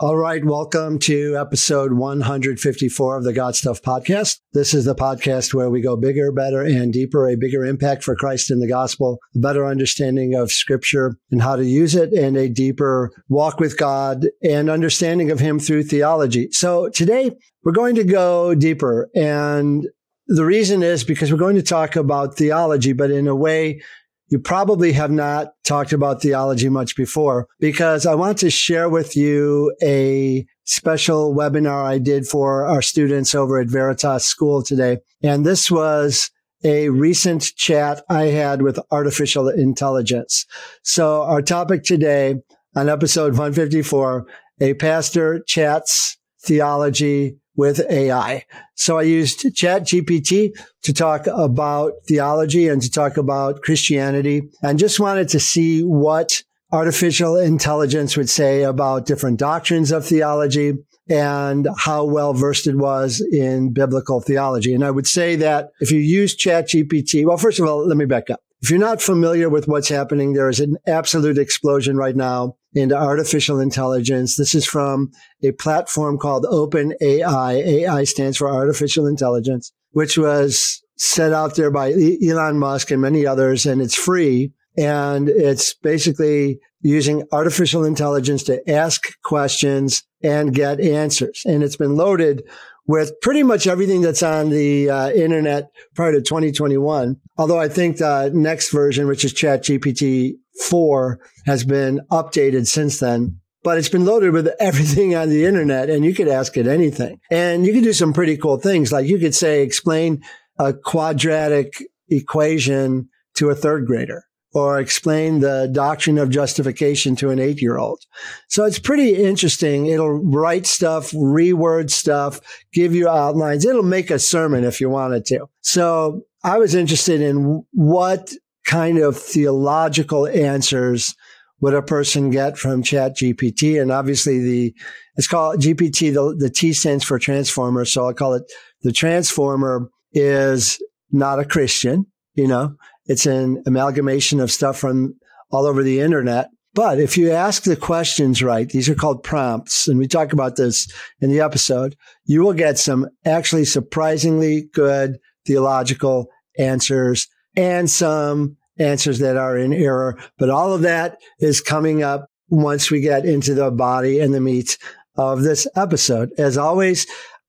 All right. Welcome to episode 154 of the God Stuff podcast. This is the podcast where we go bigger, better, and deeper, a bigger impact for Christ in the gospel, a better understanding of scripture and how to use it, and a deeper walk with God and understanding of Him through theology. So today we're going to go deeper. And the reason is because we're going to talk about theology, but in a way you probably have not talked about theology much before because I want to share with you a special webinar I did for our students over at Veritas School today. And this was a recent chat I had with artificial intelligence. So our topic today on episode 154, a pastor chats theology with AI. So I used Chat GPT to talk about theology and to talk about Christianity and just wanted to see what artificial intelligence would say about different doctrines of theology and how well versed it was in biblical theology. And I would say that if you use Chat GPT, well, first of all, let me back up. If you're not familiar with what's happening, there is an absolute explosion right now into artificial intelligence. This is from a platform called OpenAI. AI stands for artificial intelligence, which was set out there by Elon Musk and many others, and it's free. And it's basically using artificial intelligence to ask questions and get answers. And it's been loaded with pretty much everything that's on the uh, internet prior to 2021. Although I think the next version, which is ChatGPT 4, has been updated since then. But it's been loaded with everything on the internet and you could ask it anything. And you can do some pretty cool things. Like you could say, explain a quadratic equation to a third grader or explain the doctrine of justification to an eight year old. So it's pretty interesting. It'll write stuff, reword stuff, give you outlines. It'll make a sermon if you wanted to. So I was interested in what kind of theological answers would a person get from chat GPT? And obviously the, it's called GPT, the, the T stands for transformer. So I'll call it the transformer is not a Christian, you know, it's an amalgamation of stuff from all over the internet. But if you ask the questions right, these are called prompts, and we talk about this in the episode, you will get some actually surprisingly good theological answers and some answers that are in error. But all of that is coming up once we get into the body and the meat of this episode. As always,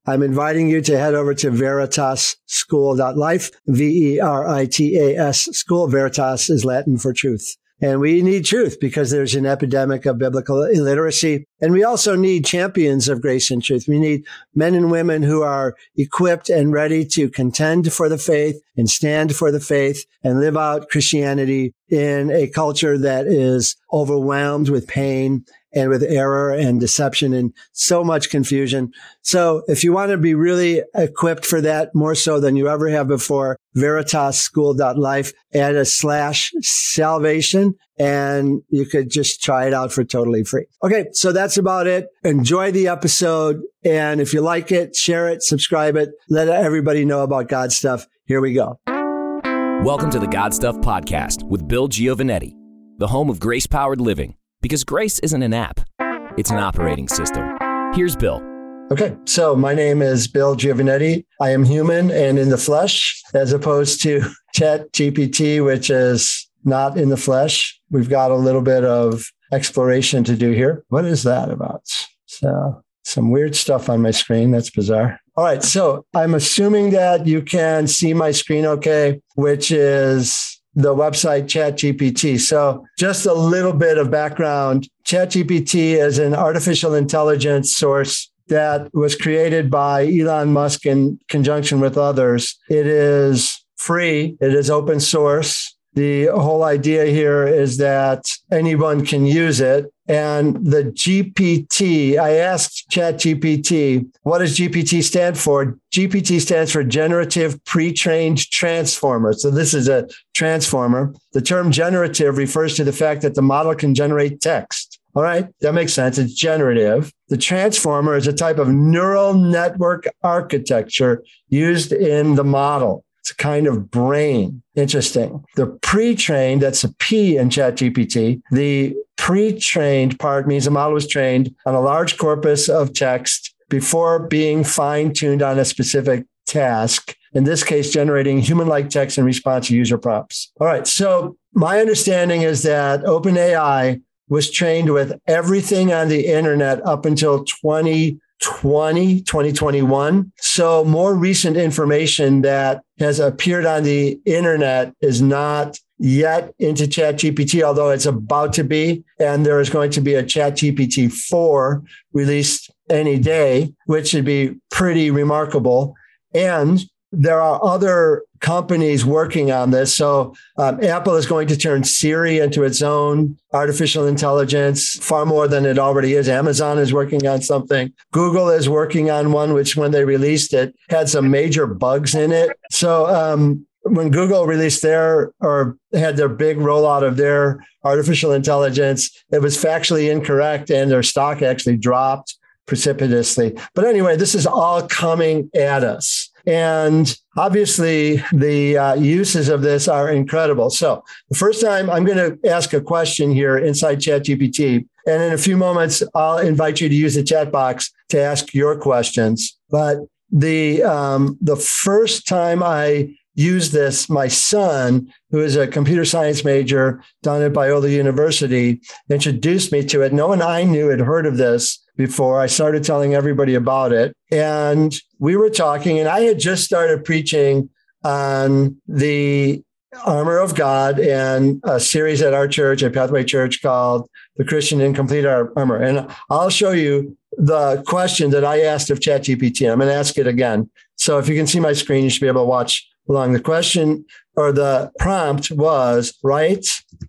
I'm inviting you to head over to veritasschool.life, V-E-R-I-T-A-S school. Veritas is Latin for truth. And we need truth because there's an epidemic of biblical illiteracy. And we also need champions of grace and truth. We need men and women who are equipped and ready to contend for the faith and stand for the faith and live out Christianity in a culture that is overwhelmed with pain and with error and deception and so much confusion. So if you want to be really equipped for that more so than you ever have before, veritasschool.life, add a slash salvation and you could just try it out for totally free. Okay. So that's about it. Enjoy the episode. And if you like it, share it, subscribe it, let everybody know about God stuff. Here we go. Welcome to the God Stuff Podcast with Bill Giovannetti, the home of grace powered living because grace isn't an app, it's an operating system. Here's Bill. Okay, so my name is Bill Giovannetti. I am human and in the flesh, as opposed to Chat GPT, which is not in the flesh. We've got a little bit of exploration to do here. What is that about? So, some weird stuff on my screen. That's bizarre. All right, so I'm assuming that you can see my screen okay, which is the website ChatGPT. So, just a little bit of background ChatGPT is an artificial intelligence source that was created by Elon Musk in conjunction with others. It is free, it is open source. The whole idea here is that anyone can use it. And the GPT, I asked ChatGPT, what does GPT stand for? GPT stands for Generative Pre-trained Transformer. So this is a transformer. The term generative refers to the fact that the model can generate text. All right, that makes sense. It's generative. The transformer is a type of neural network architecture used in the model. It's a kind of brain. Interesting. The pre-trained, that's a P in ChatGPT. The pre-trained part means the model was trained on a large corpus of text before being fine-tuned on a specific task. In this case, generating human-like text in response to user prompts. All right. So my understanding is that OpenAI was trained with everything on the internet up until 2020, 2021. So more recent information that has appeared on the internet is not yet into ChatGPT, although it's about to be. And there is going to be a ChatGPT 4 released any day, which would be pretty remarkable. And there are other companies working on this. So um, Apple is going to turn Siri into its own artificial intelligence far more than it already is. Amazon is working on something. Google is working on one, which when they released it had some major bugs in it. So um, when Google released their or had their big rollout of their artificial intelligence, it was factually incorrect and their stock actually dropped precipitously. But anyway, this is all coming at us. And obviously, the uh, uses of this are incredible. So, the first time I'm going to ask a question here inside ChatGPT. And in a few moments, I'll invite you to use the chat box to ask your questions. But the um, the first time I used this, my son, who is a computer science major down at Biola University, introduced me to it. No one I knew had heard of this before. I started telling everybody about it. And we were talking, and I had just started preaching on the armor of God and a series at our church, at Pathway Church, called The Christian Incomplete Armor. And I'll show you the question that I asked of ChatGPT. I'm going to ask it again. So if you can see my screen, you should be able to watch along. The question or the prompt was write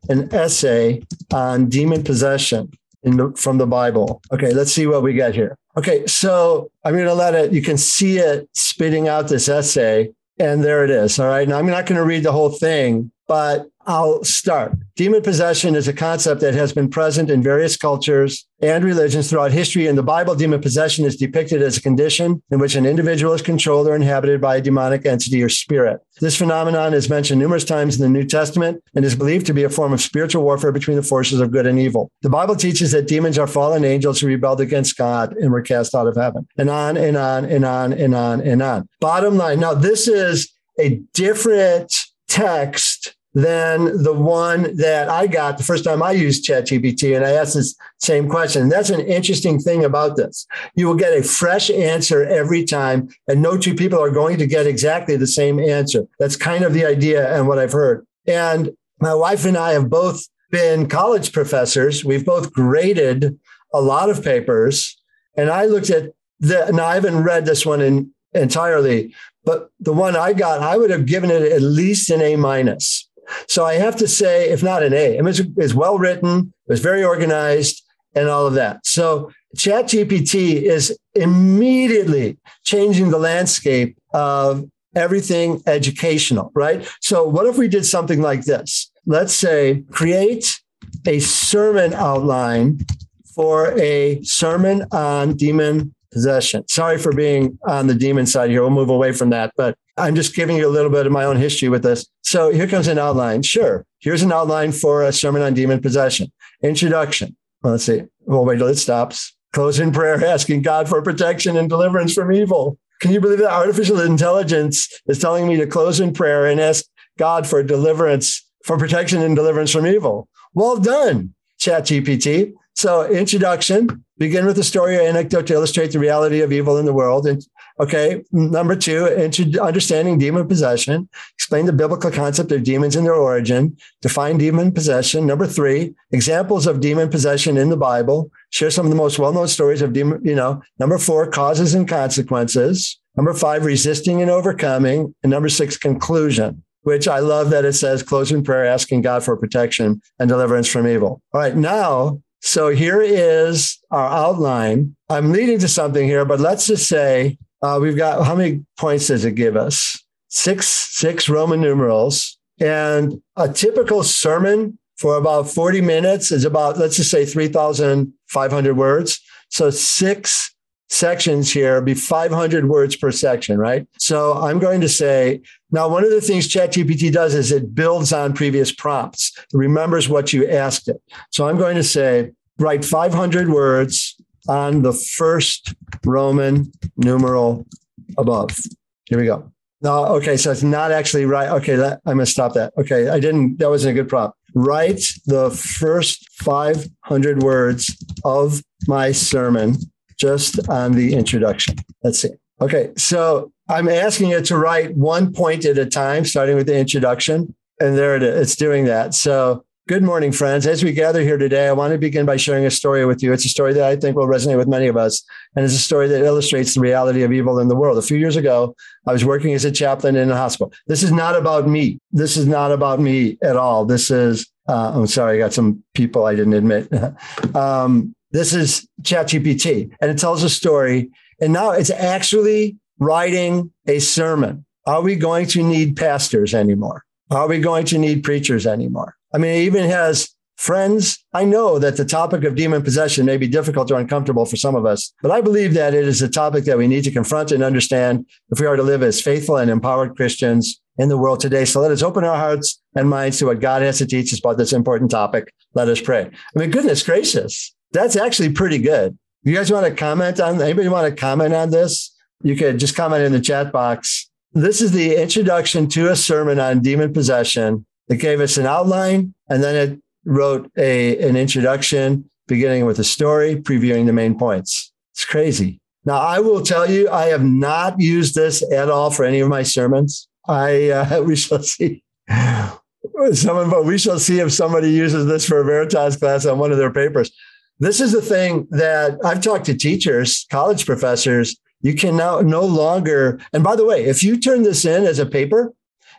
an essay on demon possession the, from the Bible. Okay, let's see what we get here. Okay, so I'm going to let it, you can see it spitting out this essay, and there it is. All right, now I'm not going to read the whole thing, but I'll start. Demon possession is a concept that has been present in various cultures and religions throughout history. In the Bible, demon possession is depicted as a condition in which an individual is controlled or inhabited by a demonic entity or spirit. This phenomenon is mentioned numerous times in the New Testament and is believed to be a form of spiritual warfare between the forces of good and evil. The Bible teaches that demons are fallen angels who rebelled against God and were cast out of heaven. And on and on and on and on and on. Bottom line. Now, this is a different text than the one that I got the first time I used ChatGPT and I asked this same question. And that's an interesting thing about this. You will get a fresh answer every time, and no two people are going to get exactly the same answer. That's kind of the idea and what I've heard. And my wife and I have both been college professors. We've both graded a lot of papers. And I looked at the, now I haven't read this one in, entirely, but the one I got, I would have given it at least an A minus so I have to say, if not an A, it was, it was well written, it was very organized, and all of that. So ChatGPT is immediately changing the landscape of everything educational, right? So what if we did something like this? Let's say create a sermon outline for a sermon on demon possession. Sorry for being on the demon side here. We'll move away from that, but I'm just giving you a little bit of my own history with this. So here comes an outline. Sure. Here's an outline for a sermon on demon possession. Introduction. Well, let's see. Well, wait till it stops. Close in prayer, asking God for protection and deliverance from evil. Can you believe that artificial intelligence is telling me to close in prayer and ask God for deliverance, for protection and deliverance from evil? Well done, ChatGPT. So, introduction, begin with a story or anecdote to illustrate the reality of evil in the world. And okay, number two, understanding demon possession, explain the biblical concept of demons and their origin, define demon possession. Number three, examples of demon possession in the Bible, share some of the most well-known stories of demon, you know. Number four, causes and consequences. Number five, resisting and overcoming. And number six, conclusion which I love that it says close in prayer, asking God for protection and deliverance from evil. All right, now so here is our outline. I'm leading to something here, but let's just say uh, we've got how many points does it give us? Six, six Roman numerals. And a typical sermon for about 40 minutes is about, let's just say 3,500 words. So six sections here, be 500 words per section, right? So I'm going to say, now, one of the things ChatGPT does is it builds on previous prompts, it remembers what you asked it. So I'm going to say, write 500 words on the first Roman numeral above. Here we go. No, okay, so it's not actually right. Okay, that, I'm going to stop that. Okay, I didn't, that wasn't a good prompt. Write the first 500 words of my sermon just on the introduction. Let's see. Okay, so I'm asking it to write one point at a time, starting with the introduction. And there it is. It's doing that. So Good morning, friends. As we gather here today, I want to begin by sharing a story with you. It's a story that I think will resonate with many of us, and it's a story that illustrates the reality of evil in the world. A few years ago, I was working as a chaplain in a hospital. This is not about me. This is not about me at all. This is, uh, I'm sorry, I got some people I didn't admit. um, this is ChatGPT, and it tells a story. And now it's actually writing a sermon. Are we going to need pastors anymore? Are we going to need preachers anymore? I mean, it even has friends. I know that the topic of demon possession may be difficult or uncomfortable for some of us, but I believe that it is a topic that we need to confront and understand if we are to live as faithful and empowered Christians in the world today. So let us open our hearts and minds to what God has to teach us about this important topic. Let us pray. I mean, goodness gracious, that's actually pretty good. You guys want to comment on anybody want to comment on this? You could just comment in the chat box. This is the introduction to a sermon on demon possession it gave us an outline and then it wrote a, an introduction beginning with a story, previewing the main points. It's crazy. Now, I will tell you, I have not used this at all for any of my sermons. I uh, we shall see. Someone, but we shall see if somebody uses this for a Veritas class on one of their papers. This is the thing that I've talked to teachers, college professors. You can now no longer. And by the way, if you turn this in as a paper,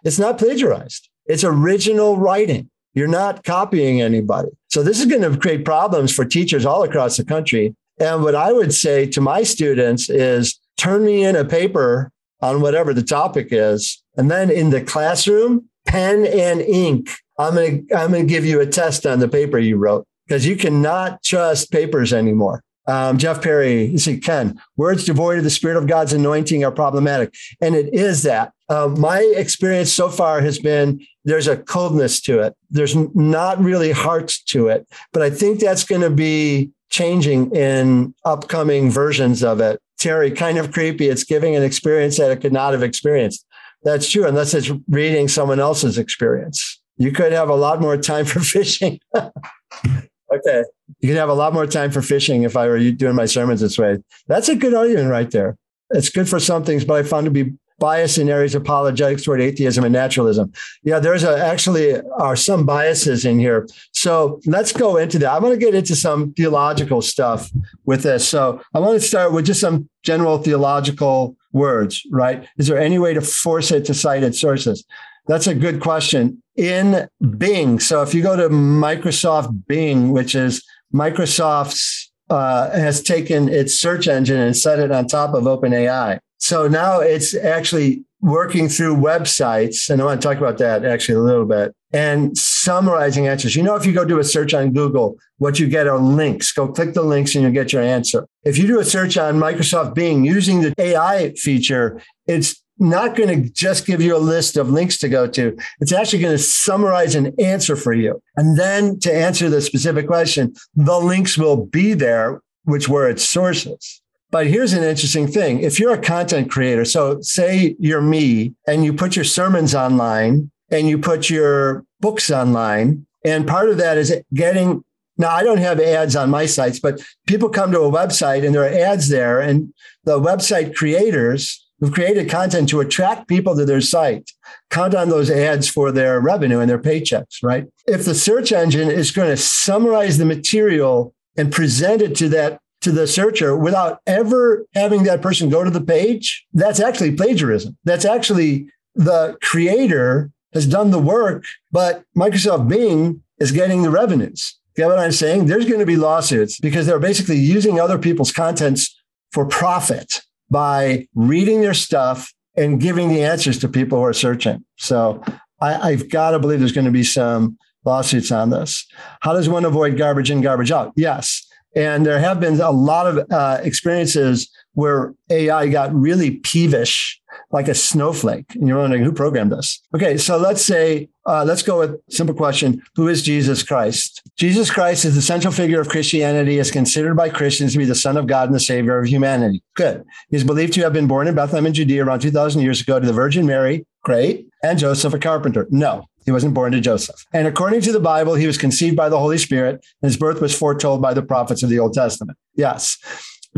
it's not plagiarized. It's original writing. You're not copying anybody. So this is going to create problems for teachers all across the country. And what I would say to my students is turn me in a paper on whatever the topic is. And then in the classroom, pen and ink. I'm going to, I'm going to give you a test on the paper you wrote because you cannot trust papers anymore. Um, Jeff Perry, you see, Ken, words devoid of the Spirit of God's anointing are problematic. And it is that. Um, my experience so far has been there's a coldness to it. There's not really heart to it. But I think that's going to be changing in upcoming versions of it. Terry, kind of creepy. It's giving an experience that it could not have experienced. That's true, unless it's reading someone else's experience. You could have a lot more time for fishing. Okay. You could have a lot more time for fishing if I were doing my sermons this way. That's a good argument right there. It's good for some things, but I found to be biased in areas of apologetics toward atheism and naturalism. Yeah, there's a, actually are some biases in here. So let's go into that. I want to get into some theological stuff with this. So I want to start with just some general theological words, right? Is there any way to force it to cite its sources? That's a good question. In Bing, so if you go to Microsoft Bing, which is Microsoft's uh, has taken its search engine and set it on top of OpenAI. So now it's actually working through websites, and I want to talk about that actually a little bit, and summarizing answers. You know, if you go do a search on Google, what you get are links. Go click the links and you'll get your answer. If you do a search on Microsoft Bing using the AI feature, it's not going to just give you a list of links to go to. It's actually going to summarize an answer for you. And then to answer the specific question, the links will be there, which were its sources. But here's an interesting thing. If you're a content creator, so say you're me and you put your sermons online and you put your books online, and part of that is getting now, I don't have ads on my sites, but people come to a website and there are ads there, and the website creators who've created content to attract people to their site count on those ads for their revenue and their paychecks, right? If the search engine is going to summarize the material and present it to that to the searcher without ever having that person go to the page, that's actually plagiarism. That's actually the creator has done the work, but Microsoft Bing is getting the revenues. Get what I'm saying? There's going to be lawsuits because they're basically using other people's contents for profit by reading their stuff and giving the answers to people who are searching. So I, have got to believe there's going to be some lawsuits on this. How does one avoid garbage in, garbage out? Yes. And there have been a lot of uh, experiences where AI got really peevish, like a snowflake. And you're wondering who programmed this? Okay, so let's say, uh, let's go with simple question Who is Jesus Christ? Jesus Christ is the central figure of Christianity, is considered by Christians to be the Son of God and the Savior of humanity. Good. He's believed to have been born in Bethlehem in Judea around 2,000 years ago to the Virgin Mary, great, and Joseph, a carpenter. No, he wasn't born to Joseph. And according to the Bible, he was conceived by the Holy Spirit, and his birth was foretold by the prophets of the Old Testament. Yes.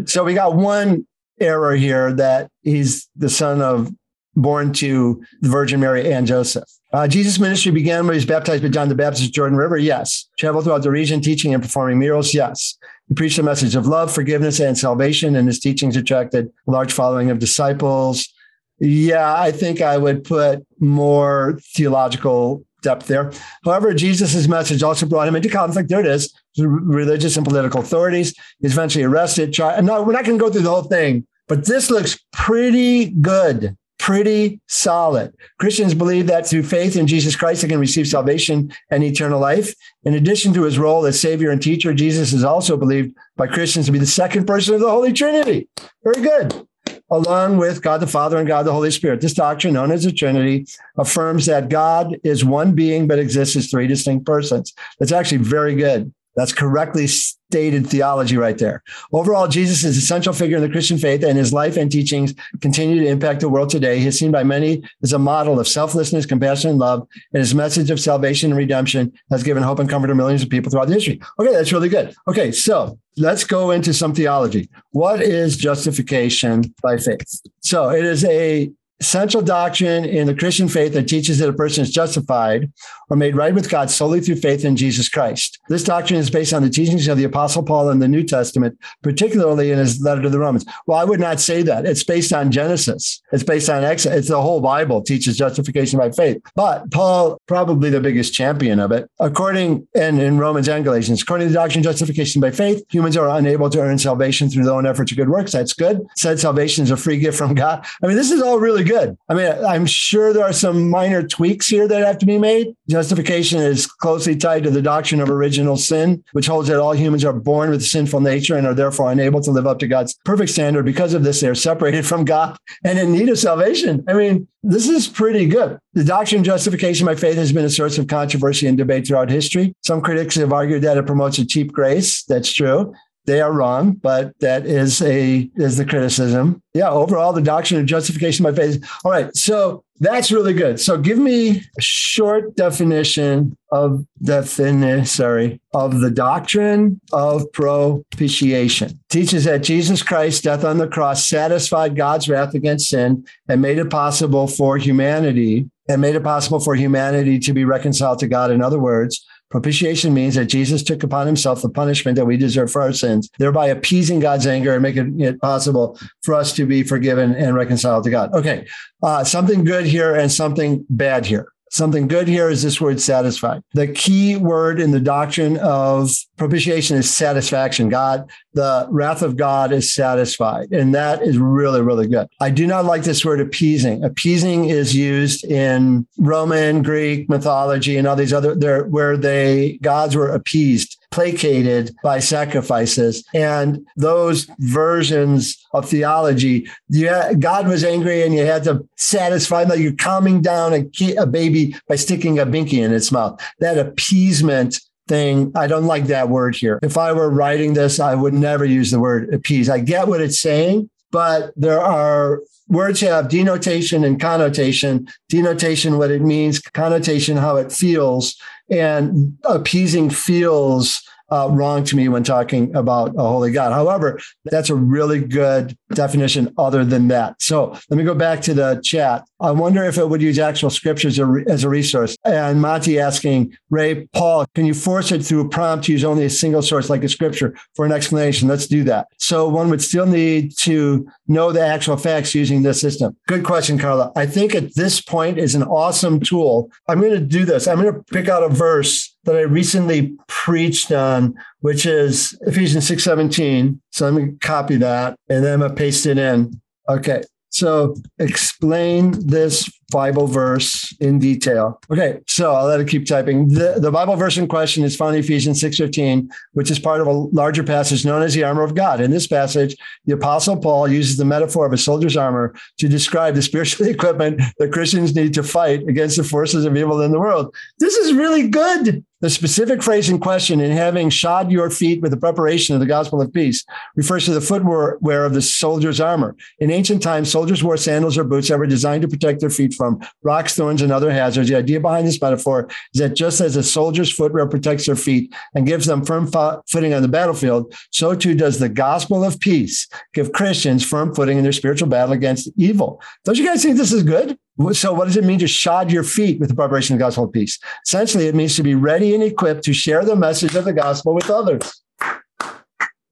So we got one error here that he's the son of born to the Virgin Mary and Joseph. Uh, Jesus' ministry began when he was baptized by John the Baptist Jordan River. Yes. Traveled throughout the region, teaching and performing miracles. Yes. He preached a message of love, forgiveness, and salvation, and his teachings attracted a large following of disciples. Yeah, I think I would put more theological depth there. However, Jesus' message also brought him into conflict. There it is. Religious and political authorities. He's eventually arrested. Tried. No, we're not going to go through the whole thing, but this looks pretty good, pretty solid. Christians believe that through faith in Jesus Christ, they can receive salvation and eternal life. In addition to his role as Savior and teacher, Jesus is also believed by Christians to be the second person of the Holy Trinity. Very good along with God the Father and God the Holy Spirit. This doctrine, known as the Trinity, affirms that God is one being but exists as three distinct persons. That's actually very good. That's correctly stated theology right there. Overall, Jesus is a central figure in the Christian faith, and his life and teachings continue to impact the world today. He's seen by many as a model of selflessness, compassion, and love, and his message of salvation and redemption has given hope and comfort to millions of people throughout history. Okay, that's really good. Okay, so let's go into some theology. What is justification by faith? So it is a central doctrine in the Christian faith that teaches that a person is justified or made right with God solely through faith in Jesus Christ. This doctrine is based on the teachings of the Apostle Paul in the New Testament, particularly in his letter to the Romans. Well, I would not say that. It's based on Genesis. It's based on Exodus. It's the whole Bible teaches justification by faith. But Paul, probably the biggest champion of it, according and in Romans and Galatians, according to the doctrine of justification by faith, humans are unable to earn salvation through their own efforts or good works. That's good. Said salvation is a free gift from God. I mean, this is all really good. I mean, I'm sure there are some minor tweaks here that have to be made. Justification is closely tied to the doctrine of original sin, which holds that all humans are born with sinful nature and are therefore unable to live up to God's perfect standard. Because of this, they are separated from God and in need of salvation. I mean, this is pretty good. The doctrine of justification by faith has been a source of controversy and debate throughout history. Some critics have argued that it promotes a cheap grace. That's true they are wrong, but that is a is the criticism. Yeah, overall, the doctrine of justification by faith. All right, so that's really good. So give me a short definition of definition, sorry, of the doctrine of propitiation. Teaches that Jesus Christ's death on the cross satisfied God's wrath against sin and made it possible for humanity and made it possible for humanity to be reconciled to God. In other words, Propitiation means that Jesus took upon himself the punishment that we deserve for our sins, thereby appeasing God's anger and making it possible for us to be forgiven and reconciled to God. Okay, uh, something good here and something bad here. Something good here is this word satisfied. The key word in the doctrine of propitiation is satisfaction. God, the wrath of God is satisfied. And that is really, really good. I do not like this word appeasing. Appeasing is used in Roman, Greek mythology and all these other there where they gods were appeased placated by sacrifices. And those versions of theology, yeah, God was angry and you had to satisfy that you're calming down a, a baby by sticking a binky in its mouth. That appeasement thing. I don't like that word here. If I were writing this, I would never use the word appease. I get what it's saying, but there are words have denotation and connotation. Denotation, what it means, connotation, how it feels, and appeasing feels uh, wrong to me when talking about a holy God. However, that's a really good definition other than that. So let me go back to the chat. I wonder if it would use actual scriptures as a resource. And Monty asking, Ray, Paul, can you force it through a prompt to use only a single source like a scripture for an explanation? Let's do that. So one would still need to know the actual facts using this system. Good question, Carla. I think at this point is an awesome tool. I'm going to do this. I'm going to pick out a verse that I recently preached on, which is Ephesians 6 17. So let me copy that and then I'm to paste it in. Okay. So explain this Bible verse in detail. Okay, so I'll let it keep typing. The, the Bible verse in question is found in Ephesians 6.15, which is part of a larger passage known as the armor of God. In this passage, the Apostle Paul uses the metaphor of a soldier's armor to describe the spiritual equipment that Christians need to fight against the forces of evil in the world. This is really good. The specific phrase in question, in having shod your feet with the preparation of the gospel of peace, refers to the footwear of the soldier's armor. In ancient times, soldiers wore sandals or boots that were designed to protect their feet from rocks, thorns, and other hazards. The idea behind this metaphor is that just as a soldier's footwear protects their feet and gives them firm footing on the battlefield, so too does the gospel of peace give Christians firm footing in their spiritual battle against evil. Don't you guys think this is good? So, what does it mean to shod your feet with the preparation of the gospel of peace? Essentially, it means to be ready and equipped to share the message of the gospel with others.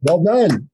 Well done,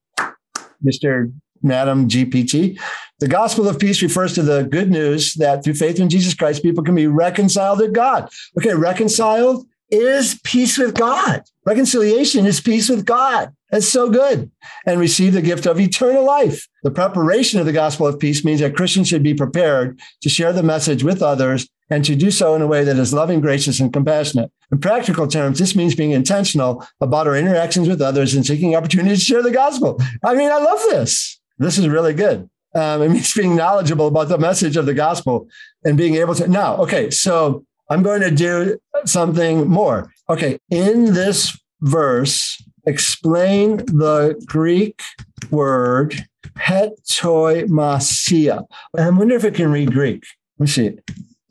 Mr. Madam GPT. The gospel of peace refers to the good news that through faith in Jesus Christ, people can be reconciled to God. Okay, reconciled is peace with God. Reconciliation is peace with God. That's so good. And receive the gift of eternal life. The preparation of the gospel of peace means that Christians should be prepared to share the message with others and to do so in a way that is loving, gracious, and compassionate. In practical terms, this means being intentional about our interactions with others and seeking opportunities to share the gospel. I mean, I love this. This is really good. Um, it means being knowledgeable about the message of the gospel and being able to. Now, okay, so I'm going to do something more. Okay, in this verse, explain the Greek word hetoimasia. I wonder if it can read Greek. Let me see.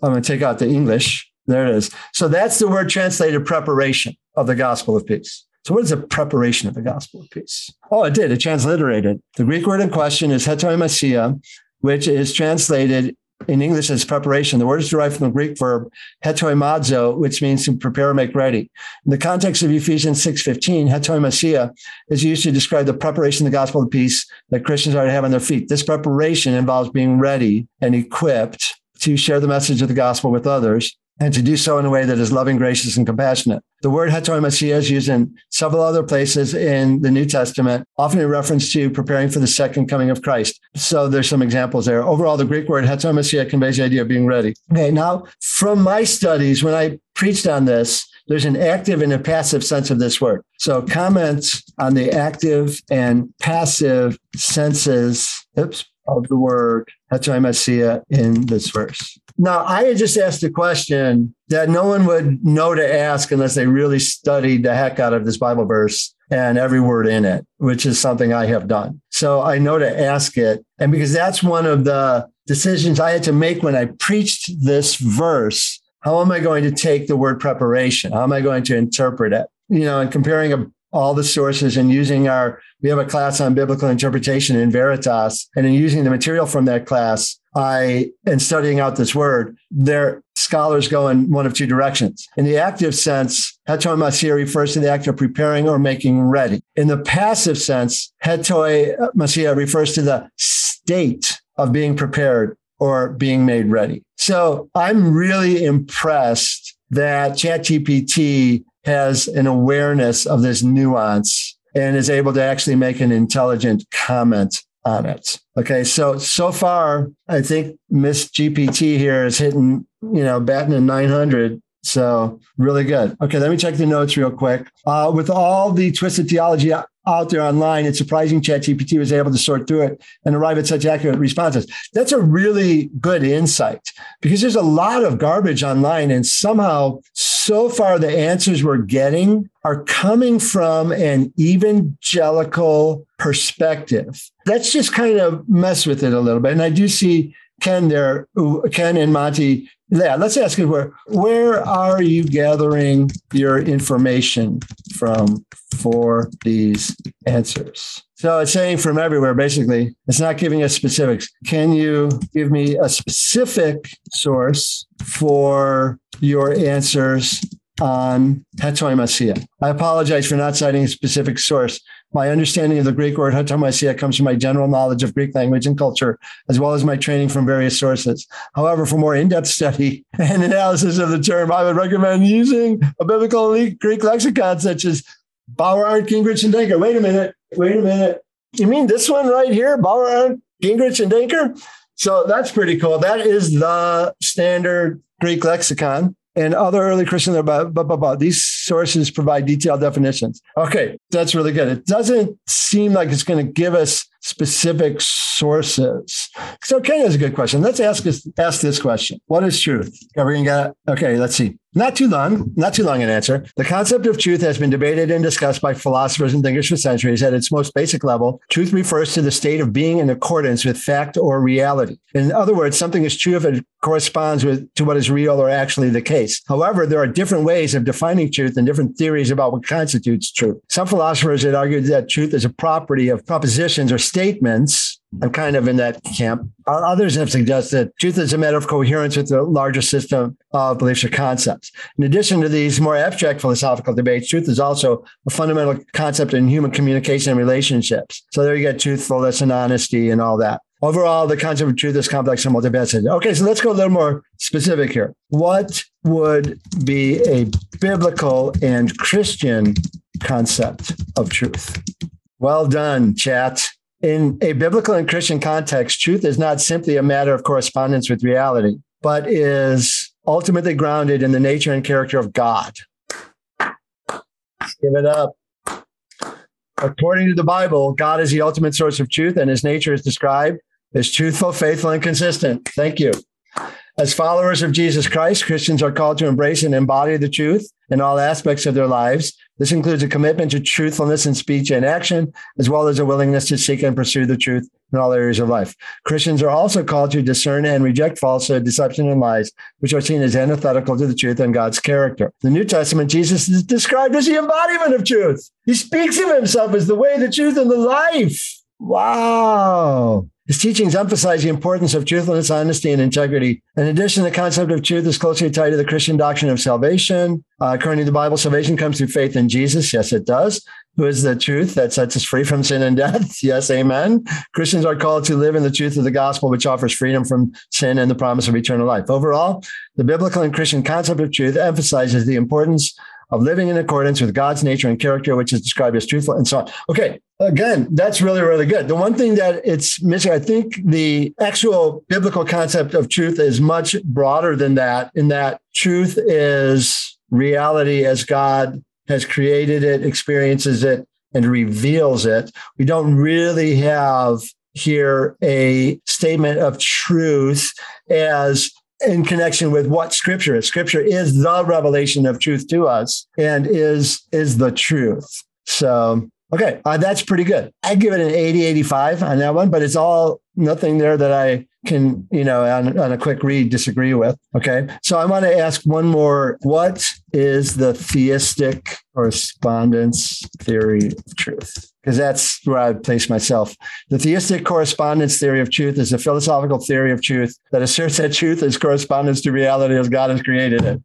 I'm going to take out the English. There it is. So that's the word translated preparation of the gospel of peace. So what is the preparation of the gospel of peace? Oh, it did. It transliterated. The Greek word in question is hetoimasia, which is translated in English as preparation. The word is derived from the Greek verb hetoimazo, which means to prepare or make ready. In the context of Ephesians 6.15, hetoimasia is used to describe the preparation of the gospel of peace that Christians are to have on their feet. This preparation involves being ready and equipped to share the message of the gospel with others and to do so in a way that is loving, gracious, and compassionate. The word hetoimasia is used in several other places in the New Testament, often in reference to preparing for the second coming of Christ. So there's some examples there. Overall, the Greek word hetoimasia conveys the idea of being ready. Okay, now from my studies, when I preached on this, there's an active and a passive sense of this word. So comments on the active and passive senses, oops, of the word hetoimasia in this verse. Now, I had just asked a question that no one would know to ask unless they really studied the heck out of this Bible verse and every word in it, which is something I have done. So I know to ask it. And because that's one of the decisions I had to make when I preached this verse, how am I going to take the word preparation? How am I going to interpret it? You know, and comparing a, all the sources and using our, we have a class on biblical interpretation in Veritas, and in using the material from that class, I, in studying out this word, their scholars go in one of two directions. In the active sense, hetoimasia refers to the act of preparing or making ready. In the passive sense, hetoimasia refers to the state of being prepared or being made ready. So I'm really impressed that ChatGPT has an awareness of this nuance and is able to actually make an intelligent comment Okay. So, so far, I think Miss GPT here is hitting, you know, batting in 900. So really good. Okay. Let me check the notes real quick. Uh, with all the twisted theology out there online, it's surprising ChatGPT was able to sort through it and arrive at such accurate responses. That's a really good insight because there's a lot of garbage online and somehow so far the answers we're getting are coming from an evangelical perspective. Let's just kind of mess with it a little bit. And I do see Ken there, Ken and Monty. Yeah, let's ask you where where are you gathering your information from for these answers? So it's saying from everywhere, basically. It's not giving us specifics. Can you give me a specific source for your answers on hetoimasia? I apologize for not citing a specific source. My understanding of the Greek word hetoimasia comes from my general knowledge of Greek language and culture, as well as my training from various sources. However, for more in-depth study and analysis of the term, I would recommend using a biblical Greek lexicon such as Bauer, Arndt, Gingrich, and Danker. Wait a minute. Wait a minute. You mean this one right here, Bauer, Arndt, Gingrich, and Danker? So that's pretty cool. That is the standard Greek lexicon and other early Christian, about, blah, blah, blah. These sources provide detailed definitions. Okay, that's really good. It doesn't seem like it's going to give us specific sources. So, okay, that's a good question. Let's ask this, ask this question. What is truth? Everyone got it? Okay, let's see. Not too long, not too long an answer. The concept of truth has been debated and discussed by philosophers and thinkers for centuries. At its most basic level, truth refers to the state of being in accordance with fact or reality. In other words, something is true if it corresponds with to what is real or actually the case. However, there are different ways of defining truth and different theories about what constitutes truth. Some philosophers had argued that truth is a property of propositions or statements I'm kind of in that camp. Others have suggested truth is a matter of coherence with the larger system of beliefs or concepts. In addition to these more abstract philosophical debates, truth is also a fundamental concept in human communication and relationships. So there you get truthfulness and honesty and all that. Overall, the concept of truth is complex and multifaceted. Okay, so let's go a little more specific here. What would be a biblical and Christian concept of truth? Well done, chat. In a biblical and Christian context, truth is not simply a matter of correspondence with reality, but is ultimately grounded in the nature and character of God. Give it up. According to the Bible, God is the ultimate source of truth, and his nature is described as truthful, faithful, and consistent. Thank you. As followers of Jesus Christ, Christians are called to embrace and embody the truth in all aspects of their lives. This includes a commitment to truthfulness in speech and action, as well as a willingness to seek and pursue the truth in all areas of life. Christians are also called to discern and reject falsehood, deception, and lies, which are seen as antithetical to the truth and God's character. The New Testament, Jesus is described as the embodiment of truth. He speaks of himself as the way, the truth, and the life. Wow. His teachings emphasize the importance of truthfulness, honesty, and integrity. In addition, the concept of truth is closely tied to the Christian doctrine of salvation. Uh, according to the Bible, salvation comes through faith in Jesus. Yes, it does. Who is the truth that sets us free from sin and death? Yes, amen. Christians are called to live in the truth of the gospel, which offers freedom from sin and the promise of eternal life. Overall, the biblical and Christian concept of truth emphasizes the importance of living in accordance with God's nature and character, which is described as truthful and so on. Okay. Again, that's really, really good. The one thing that it's missing, I think the actual biblical concept of truth is much broader than that, in that truth is reality as God has created it, experiences it, and reveals it. We don't really have here a statement of truth as in connection with what scripture is. Scripture is the revelation of truth to us and is is the truth. So, okay, uh, that's pretty good. I give it an 80 85 on that one, but it's all nothing there that I can, you know, on, on a quick read disagree with. Okay. So I want to ask one more. What is the theistic correspondence theory of truth? Because that's where I place myself. The theistic correspondence theory of truth is a philosophical theory of truth that asserts that truth is correspondence to reality as God has created it.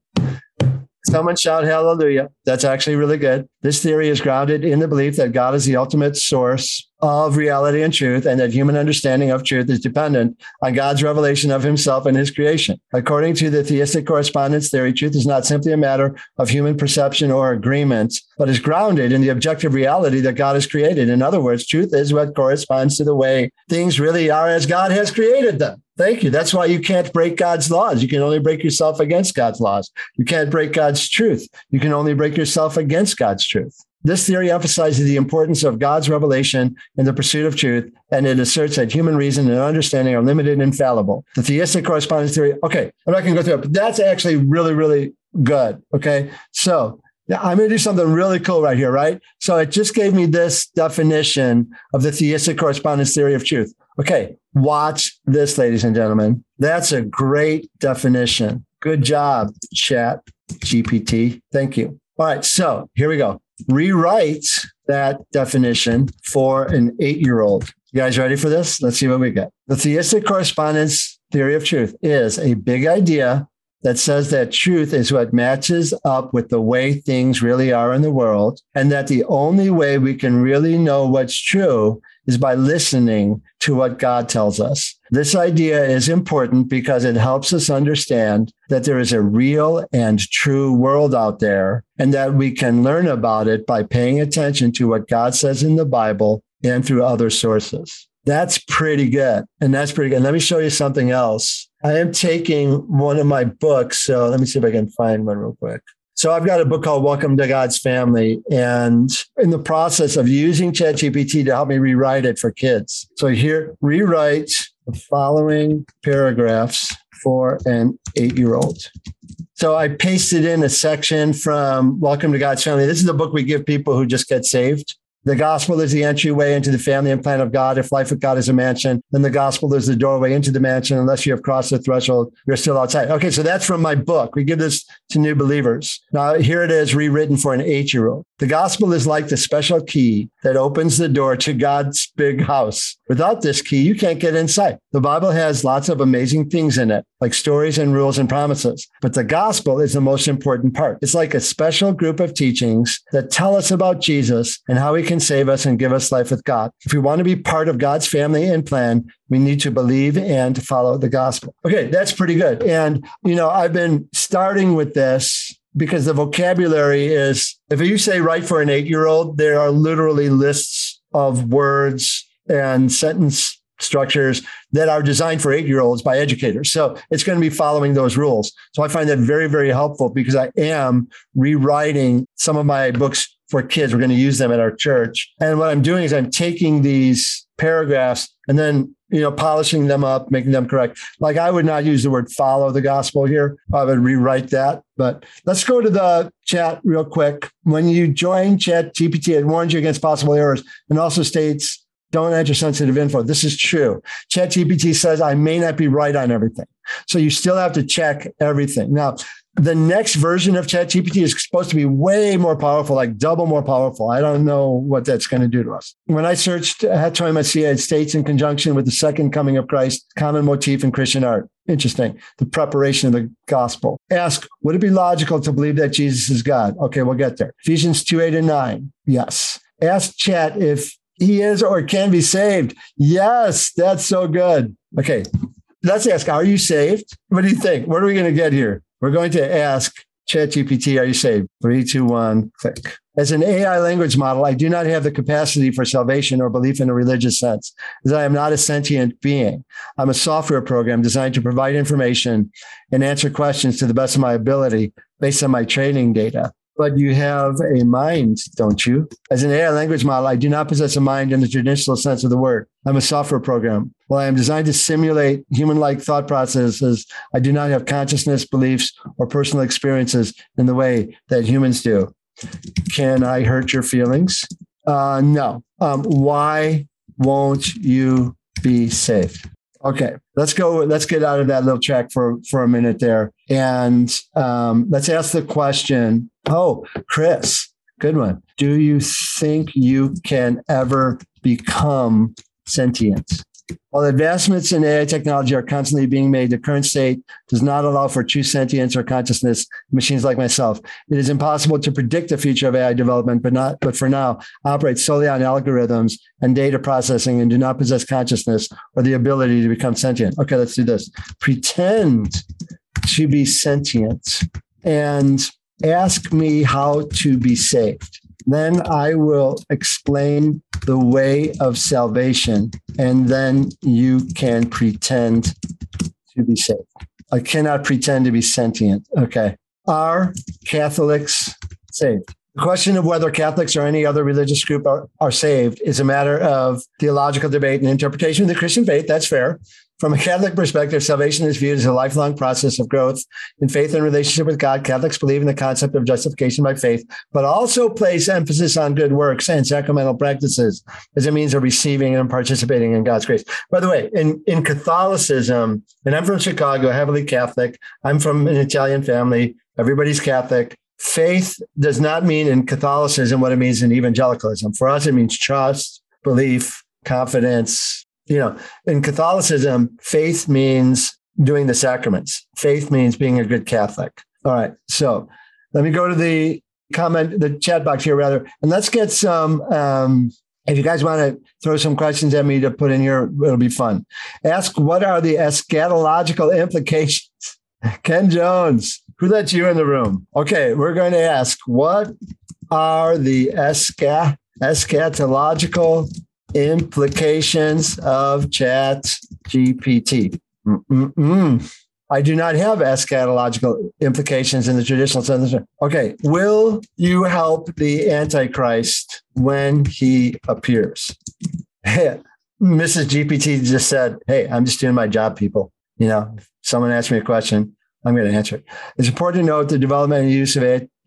Someone shout hallelujah. That's actually really good. This theory is grounded in the belief that God is the ultimate source of reality and truth, and that human understanding of truth is dependent on God's revelation of himself and his creation. According to the theistic correspondence theory, truth is not simply a matter of human perception or agreement, but is grounded in the objective reality that God has created. In other words, truth is what corresponds to the way things really are as God has created them. Thank you. That's why you can't break God's laws. You can only break yourself against God's laws. You can't break God's truth. You can only break yourself against God's truth. This theory emphasizes the importance of God's revelation in the pursuit of truth, and it asserts that human reason and understanding are limited and infallible. The theistic correspondence theory, okay, I'm not going to go through it, but that's actually really, really good. Okay. So I'm going to do something really cool right here, right? So it just gave me this definition of the theistic correspondence theory of truth. Okay. Watch this, ladies and gentlemen. That's a great definition. Good job, chat GPT. Thank you. All right. So here we go rewrite that definition for an eight year old. You guys ready for this? Let's see what we get. The theistic correspondence theory of truth is a big idea that says that truth is what matches up with the way things really are in the world, and that the only way we can really know what's true is by listening to what God tells us. This idea is important because it helps us understand that there is a real and true world out there, and that we can learn about it by paying attention to what God says in the Bible and through other sources. That's pretty good. And that's pretty good. Let me show you something else. I am taking one of my books. So let me see if I can find one real quick. So I've got a book called Welcome to God's Family, and in the process of using ChatGPT to help me rewrite it for kids. So here, rewrite the following paragraphs for an eight-year-old. So I pasted in a section from Welcome to God's Family. This is a book we give people who just get saved. The gospel is the entryway into the family and plan of God. If life with God is a mansion, then the gospel is the doorway into the mansion. Unless you have crossed the threshold, you're still outside. Okay, so that's from my book. We give this to new believers. Now, here it is rewritten for an eight year old. The gospel is like the special key that opens the door to God's big house. Without this key, you can't get inside. The Bible has lots of amazing things in it, like stories and rules and promises. But the gospel is the most important part. It's like a special group of teachings that tell us about Jesus and how he can save us and give us life with God. If we want to be part of God's family and plan, we need to believe and follow the gospel. Okay, that's pretty good. And, you know, I've been starting with this because the vocabulary is, if you say write for an eight year old, there are literally lists of words and sentence structures that are designed for eight year olds by educators. So it's going to be following those rules. So I find that very, very helpful because I am rewriting some of my books for kids. We're going to use them at our church. And what I'm doing is I'm taking these paragraphs and then you know polishing them up making them correct. Like i would not use the word follow the gospel here. I would rewrite that. But let's go to the chat real quick. When you join chat gpt it warns you against possible errors and also states don't enter sensitive info. This is true. Chat gpt says i may not be right on everything. So you still have to check everything. Now the next version of ChatGPT is supposed to be way more powerful, like double more powerful. I don't know what that's going to do to us. When I searched hetoimasia, it states in conjunction with the second coming of Christ, common motif in Christian art. Interesting. The preparation of the gospel. Ask, would it be logical to believe that Jesus is God? Okay, we'll get there. Ephesians 2, 8 and 9. Yes. Ask Chat if he is or can be saved. Yes, that's so good. Okay. Let's ask, are you saved? What do you think? What are we going to get here? We're going to ask ChatGPT, are you saved? Three, two, one, click. As an AI language model, I do not have the capacity for salvation or belief in a religious sense, as I am not a sentient being. I'm a software program designed to provide information and answer questions to the best of my ability based on my training data but you have a mind, don't you? As an AI language model, I do not possess a mind in the traditional sense of the word. I'm a software program. While I am designed to simulate human like thought processes, I do not have consciousness, beliefs, or personal experiences in the way that humans do. Can I hurt your feelings? Uh, no. Um, why won't you be safe? Okay, let's go. Let's get out of that little track for for a minute there, and um, let's ask the question. Oh, Chris, good one. Do you think you can ever become sentient? While advancements in AI technology are constantly being made, the current state does not allow for true sentience or consciousness machines like myself. It is impossible to predict the future of AI development, but not but for now, operate solely on algorithms and data processing and do not possess consciousness or the ability to become sentient. Okay, let's do this. Pretend to be sentient and ask me how to be saved. Then I will explain the way of salvation, and then you can pretend to be saved. I cannot pretend to be sentient. Okay. Are Catholics saved? The question of whether Catholics or any other religious group are, are saved is a matter of theological debate and interpretation of the Christian faith. That's fair. From a Catholic perspective, salvation is viewed as a lifelong process of growth in faith and relationship with God. Catholics believe in the concept of justification by faith, but also place emphasis on good works and sacramental practices as a means of receiving and participating in God's grace. By the way, in, in Catholicism, and I'm from Chicago, heavily Catholic, I'm from an Italian family, everybody's Catholic. Faith does not mean in Catholicism what it means in evangelicalism. For us, it means trust, belief, confidence, you know, in Catholicism, faith means doing the sacraments. Faith means being a good Catholic. All right. So let me go to the comment, the chat box here, rather, and let's get some. Um, if you guys want to throw some questions at me to put in here, it'll be fun. Ask what are the eschatological implications? Ken Jones, who let you in the room? Okay, we're going to ask what are the eschat- eschatological implications of Chat GPT. Mm-mm-mm. I do not have eschatological implications in the traditional sense. Okay, will you help the Antichrist when he appears? Mrs. GPT just said, Hey, I'm just doing my job, people. You know, if someone asked me a question, I'm going to answer it. It's important to note the development and use of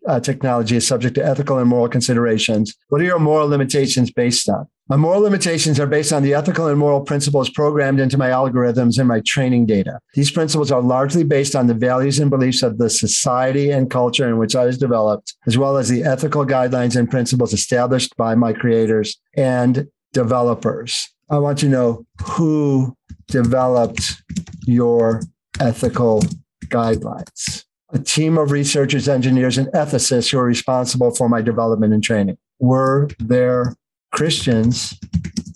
uh, technology is subject to ethical and moral considerations. What are your moral limitations based on? My moral limitations are based on the ethical and moral principles programmed into my algorithms and my training data. These principles are largely based on the values and beliefs of the society and culture in which I was developed, as well as the ethical guidelines and principles established by my creators and developers. I want to know who developed your ethical guidelines a team of researchers, engineers, and ethicists who are responsible for my development and training. Were there Christians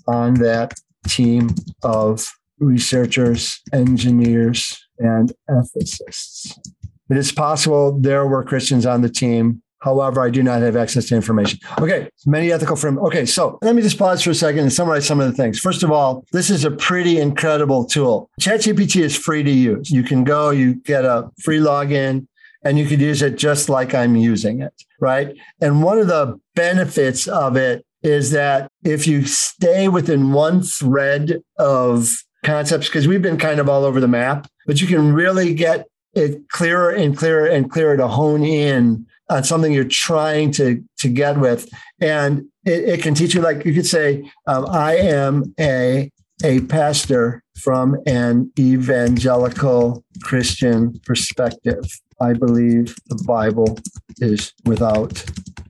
on that team of researchers, engineers, and ethicists? It is possible there were Christians on the team. However, I do not have access to information. Okay, many ethical framework. Okay, so let me just pause for a second and summarize some of the things. First of all, this is a pretty incredible tool. ChatGPT is free to use. You can go, you get a free login, and you could use it just like I'm using it, right? And one of the benefits of it is that if you stay within one thread of concepts, because we've been kind of all over the map, but you can really get it clearer and clearer and clearer to hone in on something you're trying to to get with, and it, it can teach you. Like you could say, um, "I am a a pastor from an evangelical Christian perspective." I believe the Bible is without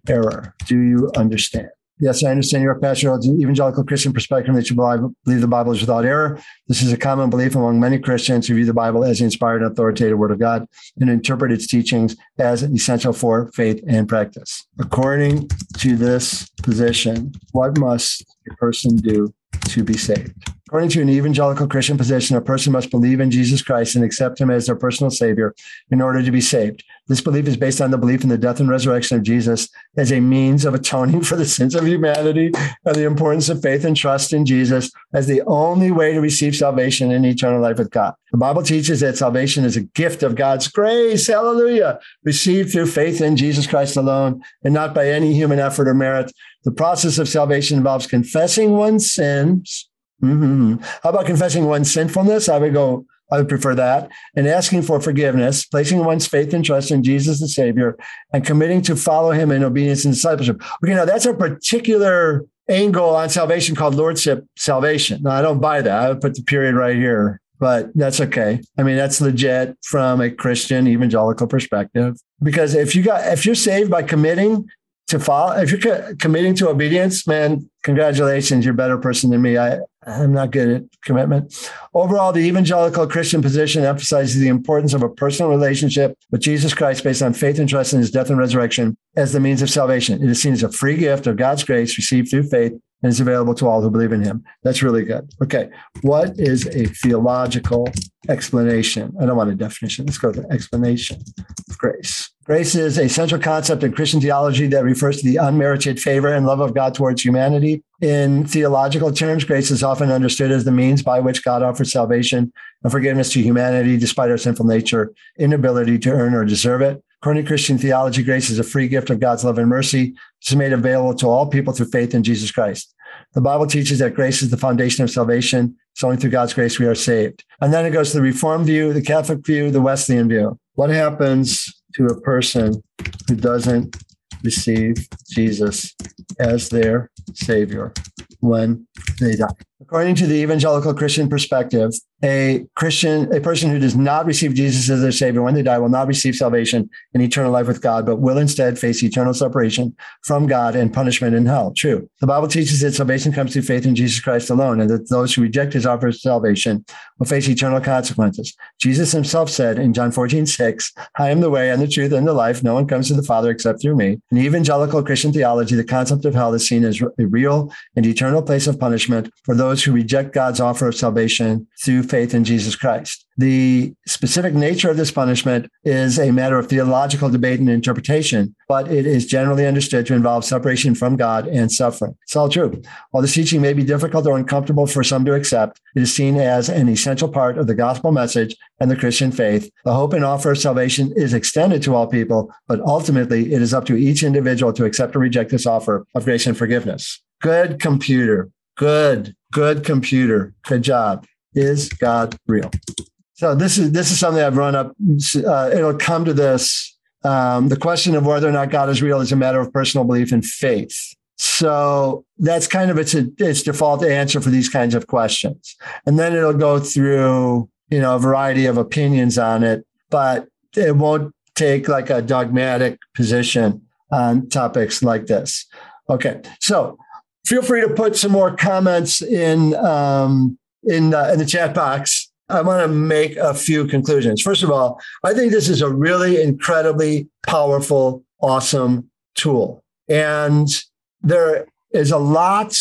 error. Do you understand? Yes, I understand your pastoral evangelical Christian perspective that you believe the Bible is without error. This is a common belief among many Christians who view the Bible as the inspired and authoritative Word of God and interpret its teachings as essential for faith and practice. According to this position, what must a person do to be saved? According to an evangelical Christian position, a person must believe in Jesus Christ and accept him as their personal savior in order to be saved. This belief is based on the belief in the death and resurrection of Jesus as a means of atoning for the sins of humanity and the importance of faith and trust in Jesus as the only way to receive salvation and eternal life with God. The Bible teaches that salvation is a gift of God's grace, hallelujah, received through faith in Jesus Christ alone and not by any human effort or merit. The process of salvation involves confessing one's sins Mm-hmm. How about confessing one's sinfulness? I would go, I would prefer that. And asking for forgiveness, placing one's faith and trust in Jesus the Savior, and committing to follow him in obedience and discipleship. Okay, now that's a particular angle on salvation called Lordship salvation. Now, I don't buy that. I would put the period right here, but that's okay. I mean, that's legit from a Christian evangelical perspective. Because if you got if you're saved by committing to follow, if you're co- committing to obedience, man, congratulations, you're a better person than me. I, I'm not good at commitment. Overall, the evangelical Christian position emphasizes the importance of a personal relationship with Jesus Christ based on faith and trust in his death and resurrection as the means of salvation. It is seen as a free gift of God's grace received through faith and is available to all who believe in him. That's really good. Okay. What is a theological explanation? I don't want a definition. Let's go to explanation of grace. Grace is a central concept in Christian theology that refers to the unmerited favor and love of God towards humanity. In theological terms, grace is often understood as the means by which God offers salvation and forgiveness to humanity despite our sinful nature, inability to earn or deserve it. According to Christian theology, grace is a free gift of God's love and mercy, is made available to all people through faith in Jesus Christ. The Bible teaches that grace is the foundation of salvation. It's only through God's grace we are saved. And then it goes to the Reformed view, the Catholic view, the Wesleyan view. What happens to a person who doesn't receive Jesus as their Savior when they die? According to the evangelical Christian perspective, a Christian, a person who does not receive Jesus as their savior when they die will not receive salvation and eternal life with God, but will instead face eternal separation from God and punishment in hell. True. The Bible teaches that salvation comes through faith in Jesus Christ alone, and that those who reject his offer of salvation will face eternal consequences. Jesus himself said in John 14, 6, I am the way and the truth and the life. No one comes to the Father except through me. In evangelical Christian theology, the concept of hell is seen as a real and eternal place of punishment for those those who reject God's offer of salvation through faith in Jesus Christ. The specific nature of this punishment is a matter of theological debate and interpretation, but it is generally understood to involve separation from God and suffering. It's all true. While this teaching may be difficult or uncomfortable for some to accept, it is seen as an essential part of the gospel message and the Christian faith. The hope and offer of salvation is extended to all people, but ultimately it is up to each individual to accept or reject this offer of grace and forgiveness. Good computer. Good, good computer. Good job. Is God real? So this is this is something I've run up. Uh, it'll come to this. Um, the question of whether or not God is real is a matter of personal belief and faith. So that's kind of its its default answer for these kinds of questions. And then it'll go through you know a variety of opinions on it, but it won't take like a dogmatic position on topics like this. Okay, so feel free to put some more comments in um, in uh, in the chat box I want to make a few conclusions. First of all, I think this is a really incredibly powerful, awesome tool. And there is a lot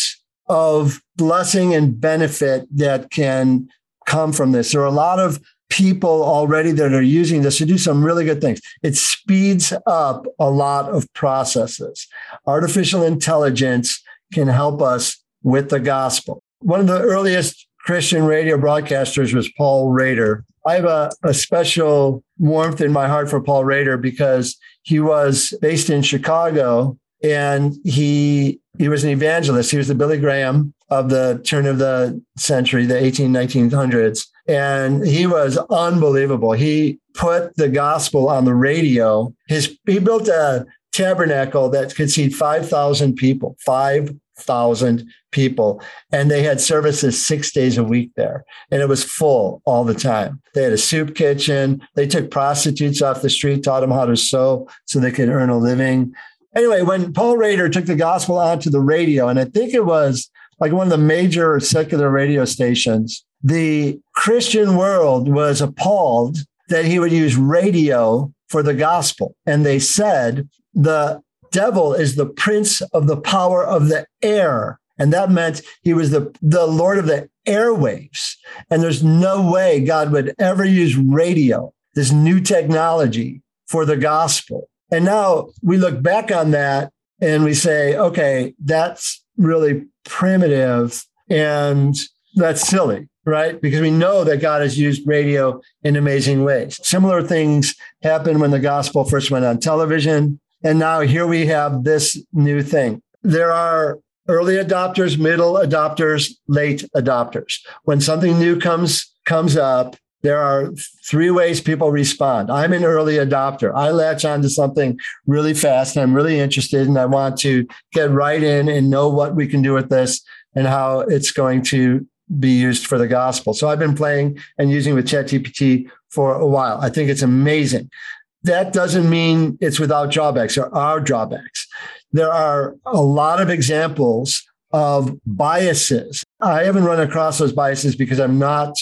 of blessing and benefit that can come from this. There are a lot of people already that are using this to do some really good things. It speeds up a lot of processes. Artificial intelligence can help us with the gospel. One of the earliest Christian radio broadcasters was Paul Rader. I have a, a special warmth in my heart for Paul Rader because he was based in Chicago and he he was an evangelist. He was the Billy Graham of the turn of the century, the 18, 1900s. And he was unbelievable. He put the gospel on the radio. His he built a tabernacle that could seat 5,000 people, 5,000 people. And they had services six days a week there. And it was full all the time. They had a soup kitchen. They took prostitutes off the street, taught them how to sew so they could earn a living. Anyway, when Paul Rader took the gospel onto the radio, and I think it was like one of the major secular radio stations, the Christian world was appalled that he would use radio for the gospel. And they said, the devil is the prince of the power of the air. And that meant he was the, the Lord of the airwaves. And there's no way God would ever use radio, this new technology, for the gospel. And now we look back on that and we say, okay, that's really primitive and that's silly, right? Because we know that God has used radio in amazing ways. Similar things happened when the gospel first went on television. And now here we have this new thing. There are early adopters, middle adopters, late adopters. When something new comes comes up, there are three ways people respond. I'm an early adopter. I latch onto something really fast and I'm really interested and I want to get right in and know what we can do with this and how it's going to be used for the gospel. So I've been playing and using with ChatGPT for a while. I think it's amazing that doesn't mean it's without drawbacks. There are drawbacks. There are a lot of examples of biases. I haven't run across those biases because I'm not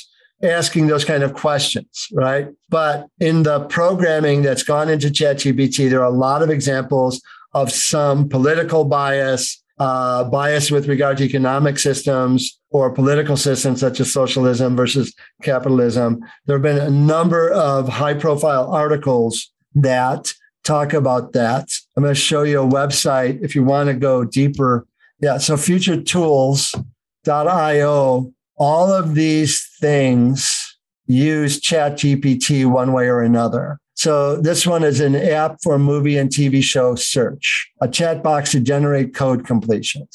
asking those kind of questions, right? But in the programming that's gone into ChatGPT, there are a lot of examples of some political bias, uh, bias with regard to economic systems or political systems such as socialism versus capitalism. There have been a number of high profile articles that talk about that. I'm going to show you a website if you want to go deeper. Yeah, so futuretools.io, all of these things use ChatGPT one way or another. So this one is an app for movie and TV show search, a chat box to generate code completions,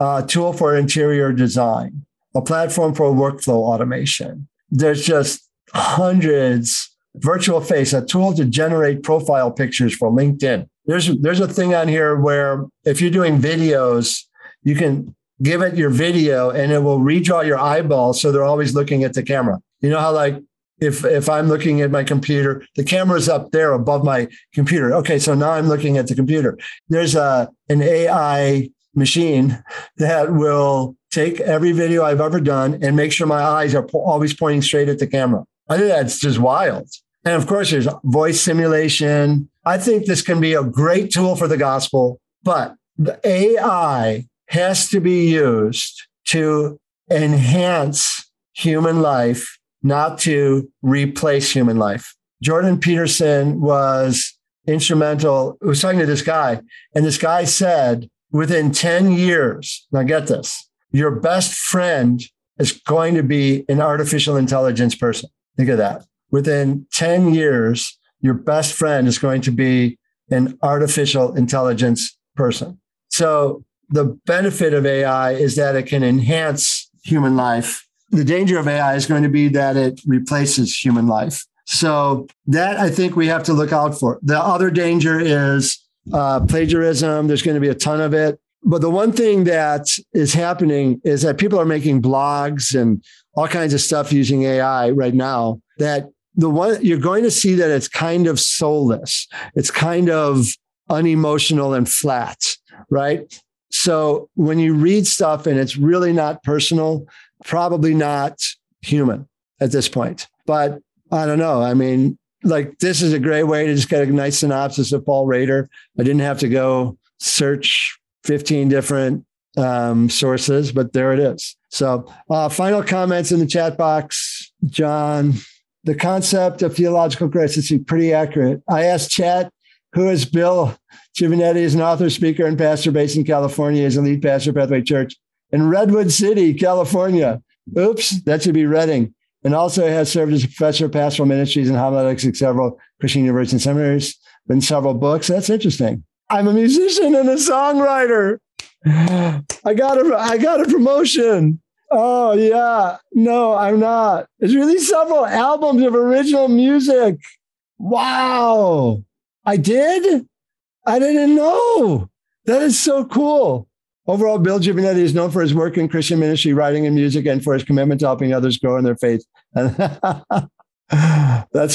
a tool for interior design, a platform for workflow automation. There's just hundreds. Virtual face, a tool to generate profile pictures for LinkedIn. There's there's a thing on here where if you're doing videos, you can give it your video and it will redraw your eyeballs so they're always looking at the camera. You know how like if if I'm looking at my computer, the camera's up there above my computer. Okay, so now I'm looking at the computer. There's a an AI machine that will take every video I've ever done and make sure my eyes are po- always pointing straight at the camera. I think that's just wild. And of course, there's voice simulation. I think this can be a great tool for the gospel, but the AI has to be used to enhance human life, not to replace human life. Jordan Peterson was instrumental. I was talking to this guy, and this guy said, within 10 years, now get this, your best friend is going to be an artificial intelligence person. Think of that. Within 10 years, your best friend is going to be an artificial intelligence person. So the benefit of AI is that it can enhance human life. The danger of AI is going to be that it replaces human life. So that I think we have to look out for. The other danger is uh, plagiarism. There's going to be a ton of it. But the one thing that is happening is that people are making blogs and all kinds of stuff using AI right now that the one you're going to see that it's kind of soulless. It's kind of unemotional and flat, right? So when you read stuff and it's really not personal, probably not human at this point. But I don't know. I mean, like this is a great way to just get a nice synopsis of Paul Rader. I didn't have to go search 15 different um, sources, but there it is. So, uh, final comments in the chat box, John. The concept of theological grace is pretty accurate. I asked Chat, who is Bill Giovannetti, is an author, speaker, and pastor based in California. Is a lead pastor, Pathway Church in Redwood City, California. Oops, that should be Redding and also has served as a professor of pastoral ministries and homiletics at several Christian universities and seminaries, written several books. That's interesting. I'm a musician and a songwriter. I got a I got a promotion. Oh yeah. No, I'm not. There's really several albums of original music. Wow. I did? I didn't know. That is so cool. Overall, Bill Giovannetti is known for his work in Christian ministry, writing and music, and for his commitment to helping others grow in their faith. That's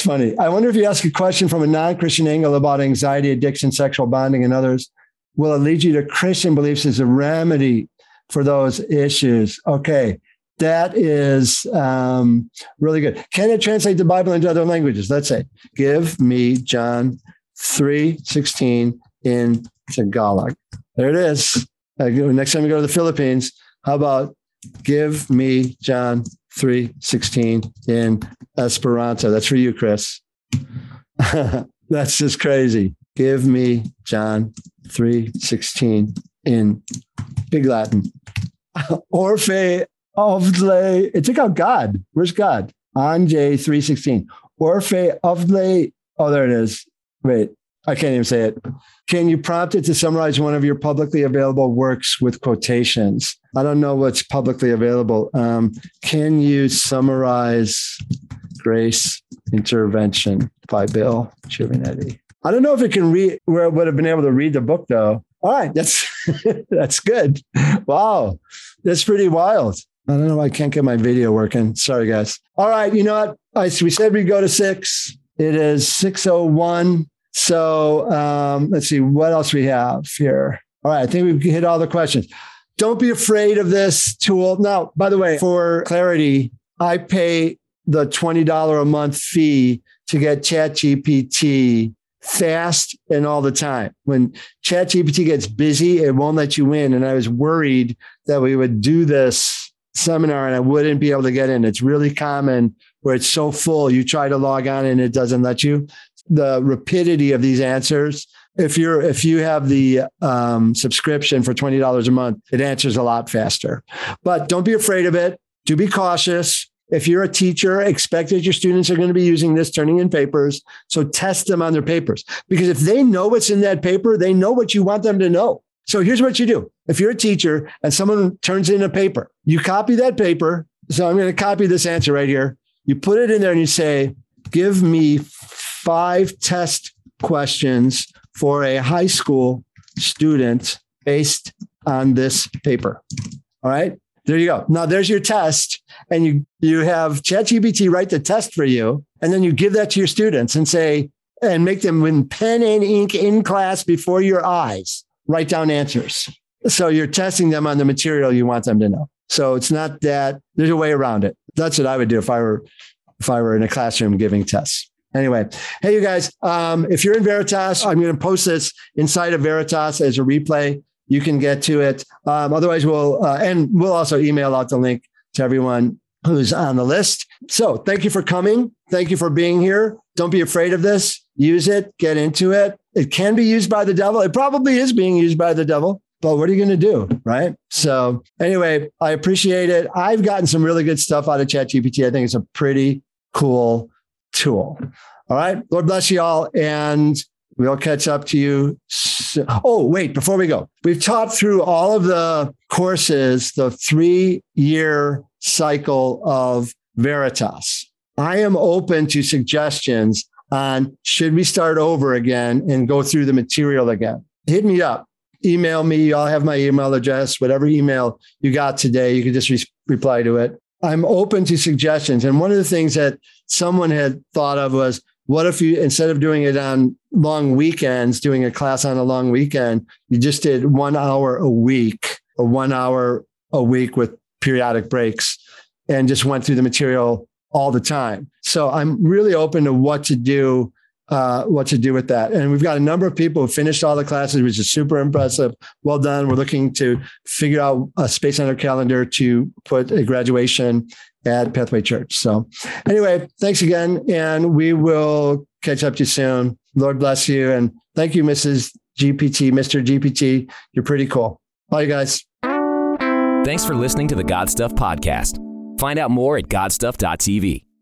funny. I wonder if you ask a question from a non Christian angle about anxiety, addiction, sexual bonding, and others, will it lead you to Christian beliefs as a remedy for those issues? Okay. That is um, really good. Can it translate the Bible into other languages? Let's say, give me John 3 16 in Tagalog. There it is. Next time you go to the Philippines, how about give me John 3:16 in Esperanto? That's for you, Chris. That's just crazy. Give me John 3:16 in Pig Latin. Orphe ovle. It's about God. Where's God? J 3:16. Orphe ovle. Oh, there it is. Wait, I can't even say it. Can you prompt it to summarize one of your publicly available works with quotations? I don't know what's publicly available. Um, can you summarize Grace Intervention by Bill Giovannetti? I don't know if it can read where it would have been able to read the book though. All right, that's that's good. Wow, that's pretty wild. I don't know. I can't get my video working. Sorry, guys. All right, you know what? I, we said we'd go to six. It is six oh one. So um, let's see what else we have here. All right, I think we've hit all the questions. Don't be afraid of this tool. Now, by the way, for clarity, I pay the $20 a month fee to get ChatGPT fast and all the time. When ChatGPT gets busy, it won't let you in. And I was worried that we would do this seminar and I wouldn't be able to get in. It's really common where it's so full, you try to log on and it doesn't let you the rapidity of these answers. If you're if you have the um, subscription for twenty dollars a month, it answers a lot faster. But don't be afraid of it. Do be cautious. If you're a teacher, expect that your students are going to be using this, turning in papers. So test them on their papers because if they know what's in that paper, they know what you want them to know. So here's what you do. If you're a teacher and someone turns in a paper, you copy that paper. So I'm going to copy this answer right here. You put it in there and you say, give me five test questions for a high school student based on this paper. All right. There you go. Now there's your test. And you you have ChatGPT write the test for you. And then you give that to your students and say, and make them with pen and ink in class before your eyes, write down answers. So you're testing them on the material you want them to know. So it's not that there's a way around it. That's what I would do if I were if I were in a classroom giving tests. Anyway, hey, you guys, um, if you're in Veritas, I'm going to post this inside of Veritas as a replay. You can get to it. Um, otherwise, we'll, uh, and we'll also email out the link to everyone who's on the list. So thank you for coming. Thank you for being here. Don't be afraid of this. Use it, get into it. It can be used by the devil. It probably is being used by the devil, but what are you going to do? Right. So, anyway, I appreciate it. I've gotten some really good stuff out of ChatGPT. I think it's a pretty cool tool. All right. Lord bless you all. And we'll catch up to you. Soon. Oh, wait, before we go, we've taught through all of the courses, the three year cycle of Veritas. I am open to suggestions on should we start over again and go through the material again. Hit me up, email me. I'll have my email address, whatever email you got today, you can just re- reply to it. I'm open to suggestions. And one of the things that someone had thought of was what if you, instead of doing it on long weekends, doing a class on a long weekend, you just did one hour a week or one hour a week with periodic breaks and just went through the material all the time. So I'm really open to what to do, uh, what to do with that. And we've got a number of people who finished all the classes, which is super impressive. Well done. We're looking to figure out a space on our calendar to put a graduation at Pathway Church. So anyway, thanks again. And we will catch up to you soon. Lord bless you. And thank you, Mrs. GPT, Mr. GPT. You're pretty cool. Bye, guys. Thanks for listening to the God Stuff Podcast. Find out more at godstuff.tv.